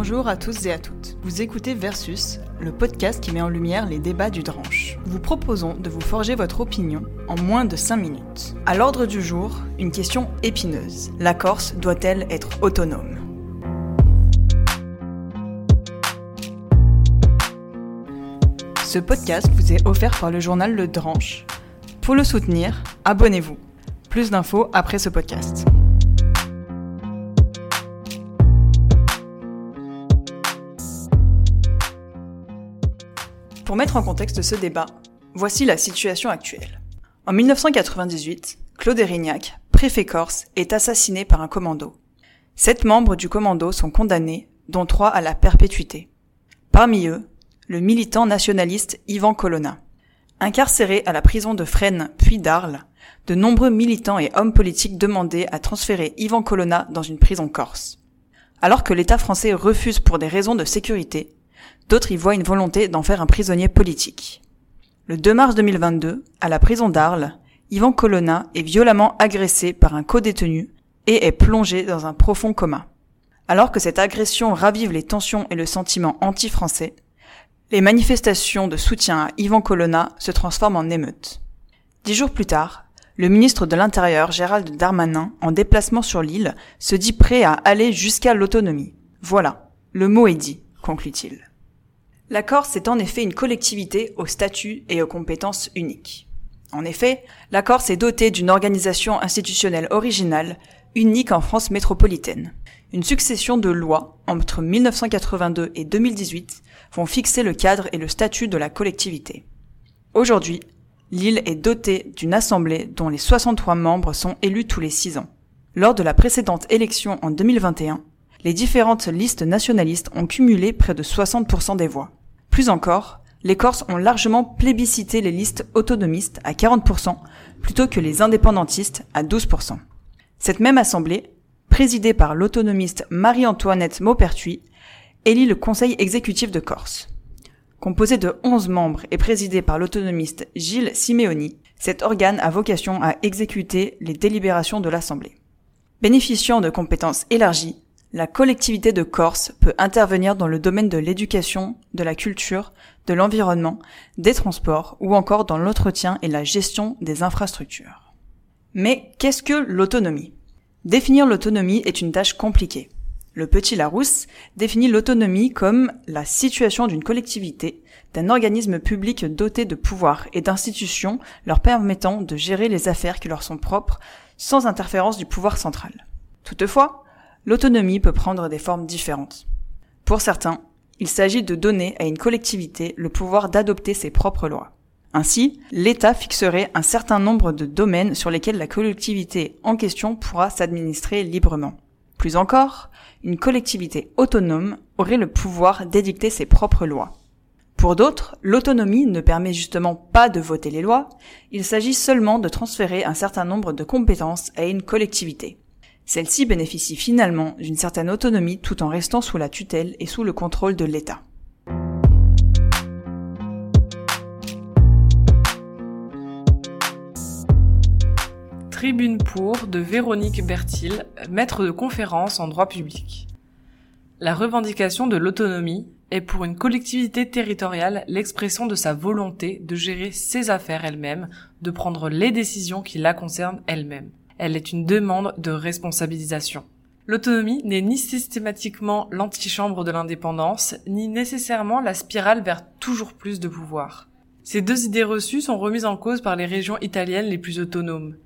Bonjour à tous et à toutes. Vous écoutez Versus, le podcast qui met en lumière les débats du Dranche. Vous proposons de vous forger votre opinion en moins de 5 minutes. À l'ordre du jour, une question épineuse. La Corse doit-elle être autonome? Ce podcast vous est offert par le journal Le Dranche. Pour le soutenir, abonnez-vous. Plus d'infos après ce podcast. Pour mettre en contexte ce débat, voici la situation actuelle. En 1998, Claude Erignac, préfet corse, est assassiné par un commando. Sept membres du commando sont condamnés, dont trois à la perpétuité. Parmi eux, le militant nationaliste Ivan Colonna. Incarcéré à la prison de Fresnes puis d'Arles, de nombreux militants et hommes politiques demandaient à transférer Ivan Colonna dans une prison corse. Alors que l'État français refuse pour des raisons de sécurité, D'autres y voient une volonté d'en faire un prisonnier politique. Le 2 mars 2022, à la prison d'Arles, Ivan Colonna est violemment agressé par un co-détenu et est plongé dans un profond coma. Alors que cette agression ravive les tensions et le sentiment anti-français, les manifestations de soutien à Ivan Colonna se transforment en émeutes. Dix jours plus tard, le ministre de l'Intérieur Gérald Darmanin, en déplacement sur l'île, se dit prêt à aller jusqu'à l'autonomie. Voilà, le mot est dit, conclut-il. La Corse est en effet une collectivité au statut et aux compétences uniques. En effet, la Corse est dotée d'une organisation institutionnelle originale, unique en France métropolitaine. Une succession de lois, entre 1982 et 2018, vont fixer le cadre et le statut de la collectivité. Aujourd'hui, l'île est dotée d'une assemblée dont les 63 membres sont élus tous les 6 ans. Lors de la précédente élection en 2021, les différentes listes nationalistes ont cumulé près de 60% des voix. Plus encore, les Corses ont largement plébiscité les listes autonomistes à 40% plutôt que les indépendantistes à 12%. Cette même assemblée, présidée par l'autonomiste Marie-Antoinette Maupertuis, élit le Conseil exécutif de Corse. Composé de 11 membres et présidé par l'autonomiste Gilles Simeoni, cet organe a vocation à exécuter les délibérations de l'Assemblée. Bénéficiant de compétences élargies, la collectivité de Corse peut intervenir dans le domaine de l'éducation, de la culture, de l'environnement, des transports ou encore dans l'entretien et la gestion des infrastructures. Mais qu'est-ce que l'autonomie? Définir l'autonomie est une tâche compliquée. Le petit Larousse définit l'autonomie comme la situation d'une collectivité, d'un organisme public doté de pouvoirs et d'institutions leur permettant de gérer les affaires qui leur sont propres sans interférence du pouvoir central. Toutefois, l'autonomie peut prendre des formes différentes. Pour certains, il s'agit de donner à une collectivité le pouvoir d'adopter ses propres lois. Ainsi, l'État fixerait un certain nombre de domaines sur lesquels la collectivité en question pourra s'administrer librement. Plus encore, une collectivité autonome aurait le pouvoir d'édicter ses propres lois. Pour d'autres, l'autonomie ne permet justement pas de voter les lois, il s'agit seulement de transférer un certain nombre de compétences à une collectivité. Celle-ci bénéficie finalement d'une certaine autonomie tout en restant sous la tutelle et sous le contrôle de l'État. Tribune pour de Véronique Bertil, maître de conférence en droit public. La revendication de l'autonomie est pour une collectivité territoriale l'expression de sa volonté de gérer ses affaires elle-même, de prendre les décisions qui la concernent elle-même elle est une demande de responsabilisation. L'autonomie n'est ni systématiquement l'antichambre de l'indépendance, ni nécessairement la spirale vers toujours plus de pouvoir. Ces deux idées reçues sont remises en cause par les régions italiennes les plus autonomes.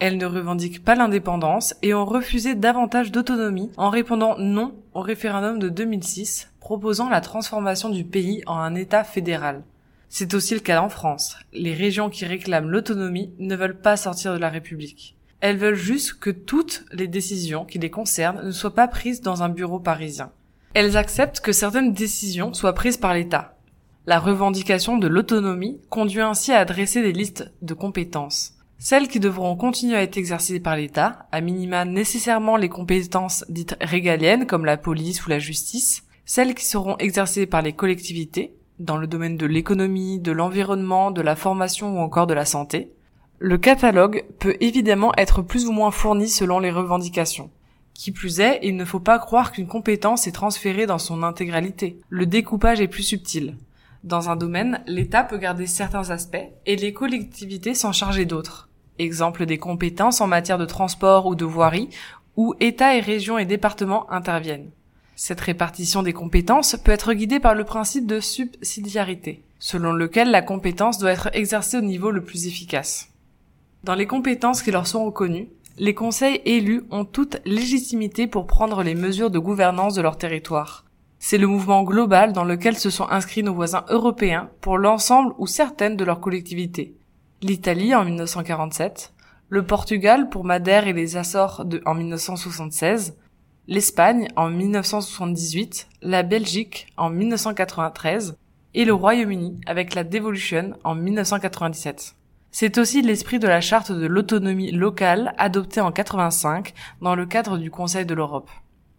Elles ne revendiquent pas l'indépendance et ont refusé davantage d'autonomie en répondant non au référendum de 2006 proposant la transformation du pays en un État fédéral. C'est aussi le cas en France. Les régions qui réclament l'autonomie ne veulent pas sortir de la République. Elles veulent juste que toutes les décisions qui les concernent ne soient pas prises dans un bureau parisien. Elles acceptent que certaines décisions soient prises par l'État. La revendication de l'autonomie conduit ainsi à adresser des listes de compétences. Celles qui devront continuer à être exercées par l'État, à minima nécessairement les compétences dites régaliennes comme la police ou la justice, celles qui seront exercées par les collectivités, dans le domaine de l'économie, de l'environnement, de la formation ou encore de la santé, le catalogue peut évidemment être plus ou moins fourni selon les revendications. Qui plus est, il ne faut pas croire qu'une compétence est transférée dans son intégralité. Le découpage est plus subtil. Dans un domaine, l'État peut garder certains aspects et les collectivités s'en charger d'autres. Exemple des compétences en matière de transport ou de voirie, où État et régions et départements interviennent. Cette répartition des compétences peut être guidée par le principe de subsidiarité, selon lequel la compétence doit être exercée au niveau le plus efficace. Dans les compétences qui leur sont reconnues, les conseils élus ont toute légitimité pour prendre les mesures de gouvernance de leur territoire. C'est le mouvement global dans lequel se sont inscrits nos voisins européens pour l'ensemble ou certaines de leurs collectivités. L'Italie en 1947, le Portugal pour Madère et les Açores de, en 1976, l'Espagne en 1978, la Belgique en 1993 et le Royaume-Uni avec la Devolution en 1997. C'est aussi l'esprit de la charte de l'autonomie locale adoptée en 85 dans le cadre du Conseil de l'Europe.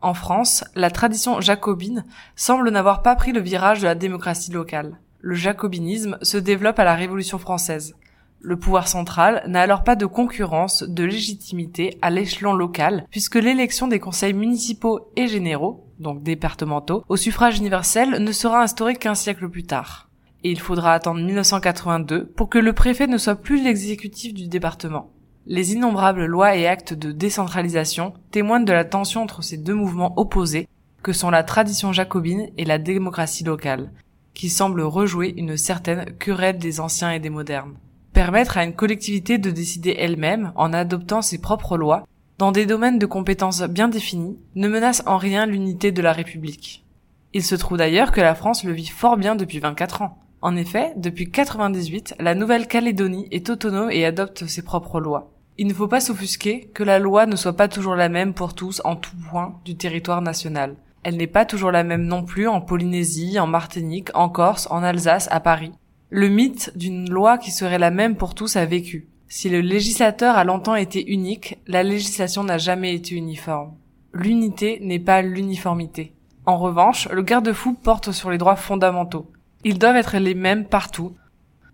En France, la tradition jacobine semble n'avoir pas pris le virage de la démocratie locale. Le jacobinisme se développe à la Révolution française. Le pouvoir central n'a alors pas de concurrence de légitimité à l'échelon local puisque l'élection des conseils municipaux et généraux, donc départementaux, au suffrage universel ne sera instaurée qu'un siècle plus tard et il faudra attendre 1982 pour que le préfet ne soit plus l'exécutif du département. Les innombrables lois et actes de décentralisation témoignent de la tension entre ces deux mouvements opposés que sont la tradition jacobine et la démocratie locale, qui semblent rejouer une certaine querelle des anciens et des modernes. Permettre à une collectivité de décider elle-même en adoptant ses propres lois, dans des domaines de compétences bien définis, ne menace en rien l'unité de la République. Il se trouve d'ailleurs que la France le vit fort bien depuis 24 ans. En effet, depuis 98, la Nouvelle-Calédonie est autonome et adopte ses propres lois. Il ne faut pas s'offusquer que la loi ne soit pas toujours la même pour tous en tout point du territoire national. Elle n'est pas toujours la même non plus en Polynésie, en Martinique, en Corse, en Alsace, à Paris. Le mythe d'une loi qui serait la même pour tous a vécu. Si le législateur a longtemps été unique, la législation n'a jamais été uniforme. L'unité n'est pas l'uniformité. En revanche, le garde-fou porte sur les droits fondamentaux. Ils doivent être les mêmes partout.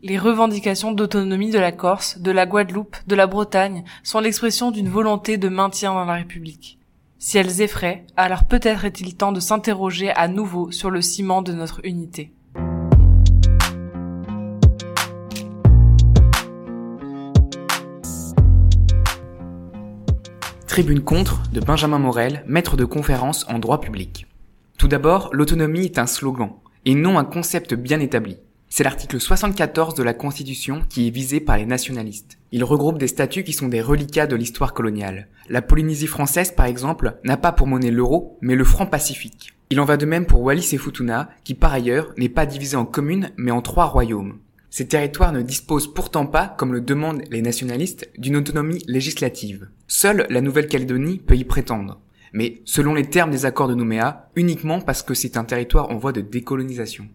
Les revendications d'autonomie de la Corse, de la Guadeloupe, de la Bretagne sont l'expression d'une volonté de maintien dans la République. Si elles effraient, alors peut-être est-il temps de s'interroger à nouveau sur le ciment de notre unité. Tribune contre de Benjamin Morel, maître de conférence en droit public. Tout d'abord, l'autonomie est un slogan et non un concept bien établi. C'est l'article 74 de la Constitution qui est visé par les nationalistes. Il regroupe des statuts qui sont des reliquats de l'histoire coloniale. La Polynésie française, par exemple, n'a pas pour monnaie l'euro, mais le franc pacifique. Il en va de même pour Wallis et Futuna, qui par ailleurs n'est pas divisé en communes, mais en trois royaumes. Ces territoires ne disposent pourtant pas, comme le demandent les nationalistes, d'une autonomie législative. Seule la Nouvelle-Calédonie peut y prétendre mais selon les termes des accords de Nouméa, uniquement parce que c'est un territoire en voie de décolonisation.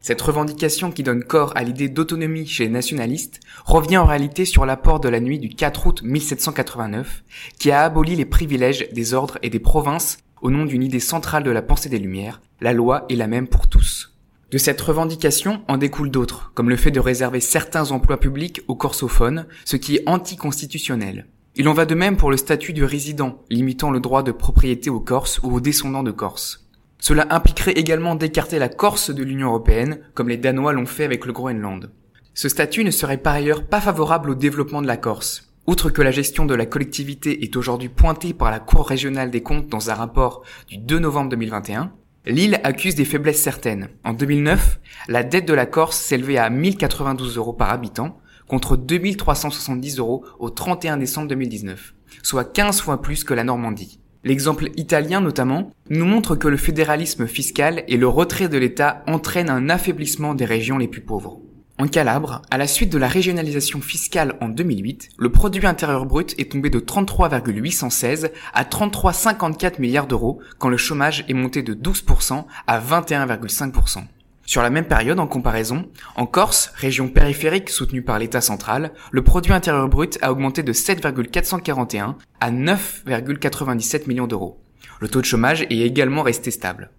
Cette revendication qui donne corps à l'idée d'autonomie chez les nationalistes revient en réalité sur l'apport de la nuit du 4 août 1789, qui a aboli les privilèges des ordres et des provinces au nom d'une idée centrale de la pensée des Lumières, la loi est la même pour tous. De cette revendication en découlent d'autres, comme le fait de réserver certains emplois publics aux corsophones, ce qui est anticonstitutionnel. Il en va de même pour le statut de résident, limitant le droit de propriété aux Corses ou aux descendants de Corse. Cela impliquerait également d'écarter la Corse de l'Union européenne, comme les Danois l'ont fait avec le Groenland. Ce statut ne serait par ailleurs pas favorable au développement de la Corse. Outre que la gestion de la collectivité est aujourd'hui pointée par la Cour régionale des comptes dans un rapport du 2 novembre 2021, l'île accuse des faiblesses certaines. En 2009, la dette de la Corse s'élevait à 1092 euros par habitant, contre 2370 euros au 31 décembre 2019, soit 15 fois plus que la Normandie. L'exemple italien notamment nous montre que le fédéralisme fiscal et le retrait de l'État entraînent un affaiblissement des régions les plus pauvres. En Calabre, à la suite de la régionalisation fiscale en 2008, le produit intérieur brut est tombé de 33,816 à 33,54 milliards d'euros quand le chômage est monté de 12% à 21,5%. Sur la même période, en comparaison, en Corse, région périphérique soutenue par l'État central, le produit intérieur brut a augmenté de 7,441 à 9,97 millions d'euros. Le taux de chômage est également resté stable.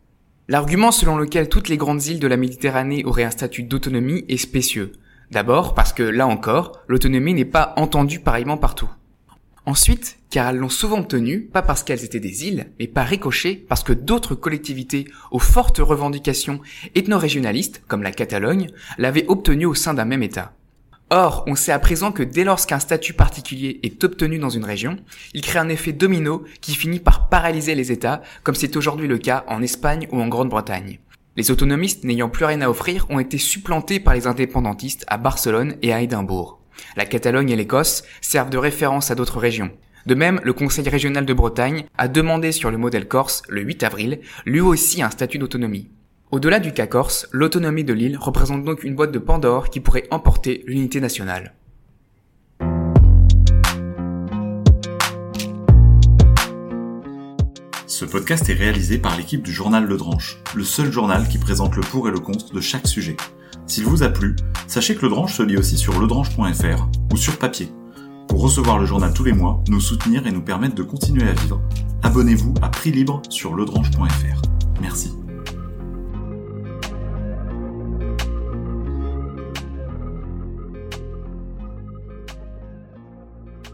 L'argument selon lequel toutes les grandes îles de la Méditerranée auraient un statut d'autonomie est spécieux. D'abord parce que, là encore, l'autonomie n'est pas entendue pareillement partout. Ensuite, car elles l'ont souvent obtenu, pas parce qu'elles étaient des îles, mais par ricochet parce que d'autres collectivités aux fortes revendications ethno-régionalistes, comme la Catalogne, l'avaient obtenu au sein d'un même État. Or, on sait à présent que dès lors qu'un statut particulier est obtenu dans une région, il crée un effet domino qui finit par paralyser les États, comme c'est aujourd'hui le cas en Espagne ou en Grande-Bretagne. Les autonomistes n'ayant plus rien à offrir ont été supplantés par les indépendantistes à Barcelone et à Édimbourg. La Catalogne et l'Écosse servent de référence à d'autres régions. De même, le Conseil régional de Bretagne a demandé sur le modèle corse, le 8 avril, lui aussi un statut d'autonomie. Au-delà du cas corse, l'autonomie de l'île représente donc une boîte de Pandore qui pourrait emporter l'unité nationale. Ce podcast est réalisé par l'équipe du journal Le Dranche, le seul journal qui présente le pour et le contre de chaque sujet. S'il vous a plu, sachez que Le Dranche se lit aussi sur ledranche.fr ou sur papier. Pour recevoir le journal tous les mois, nous soutenir et nous permettre de continuer à vivre, abonnez-vous à prix libre sur ledranche.fr. Merci.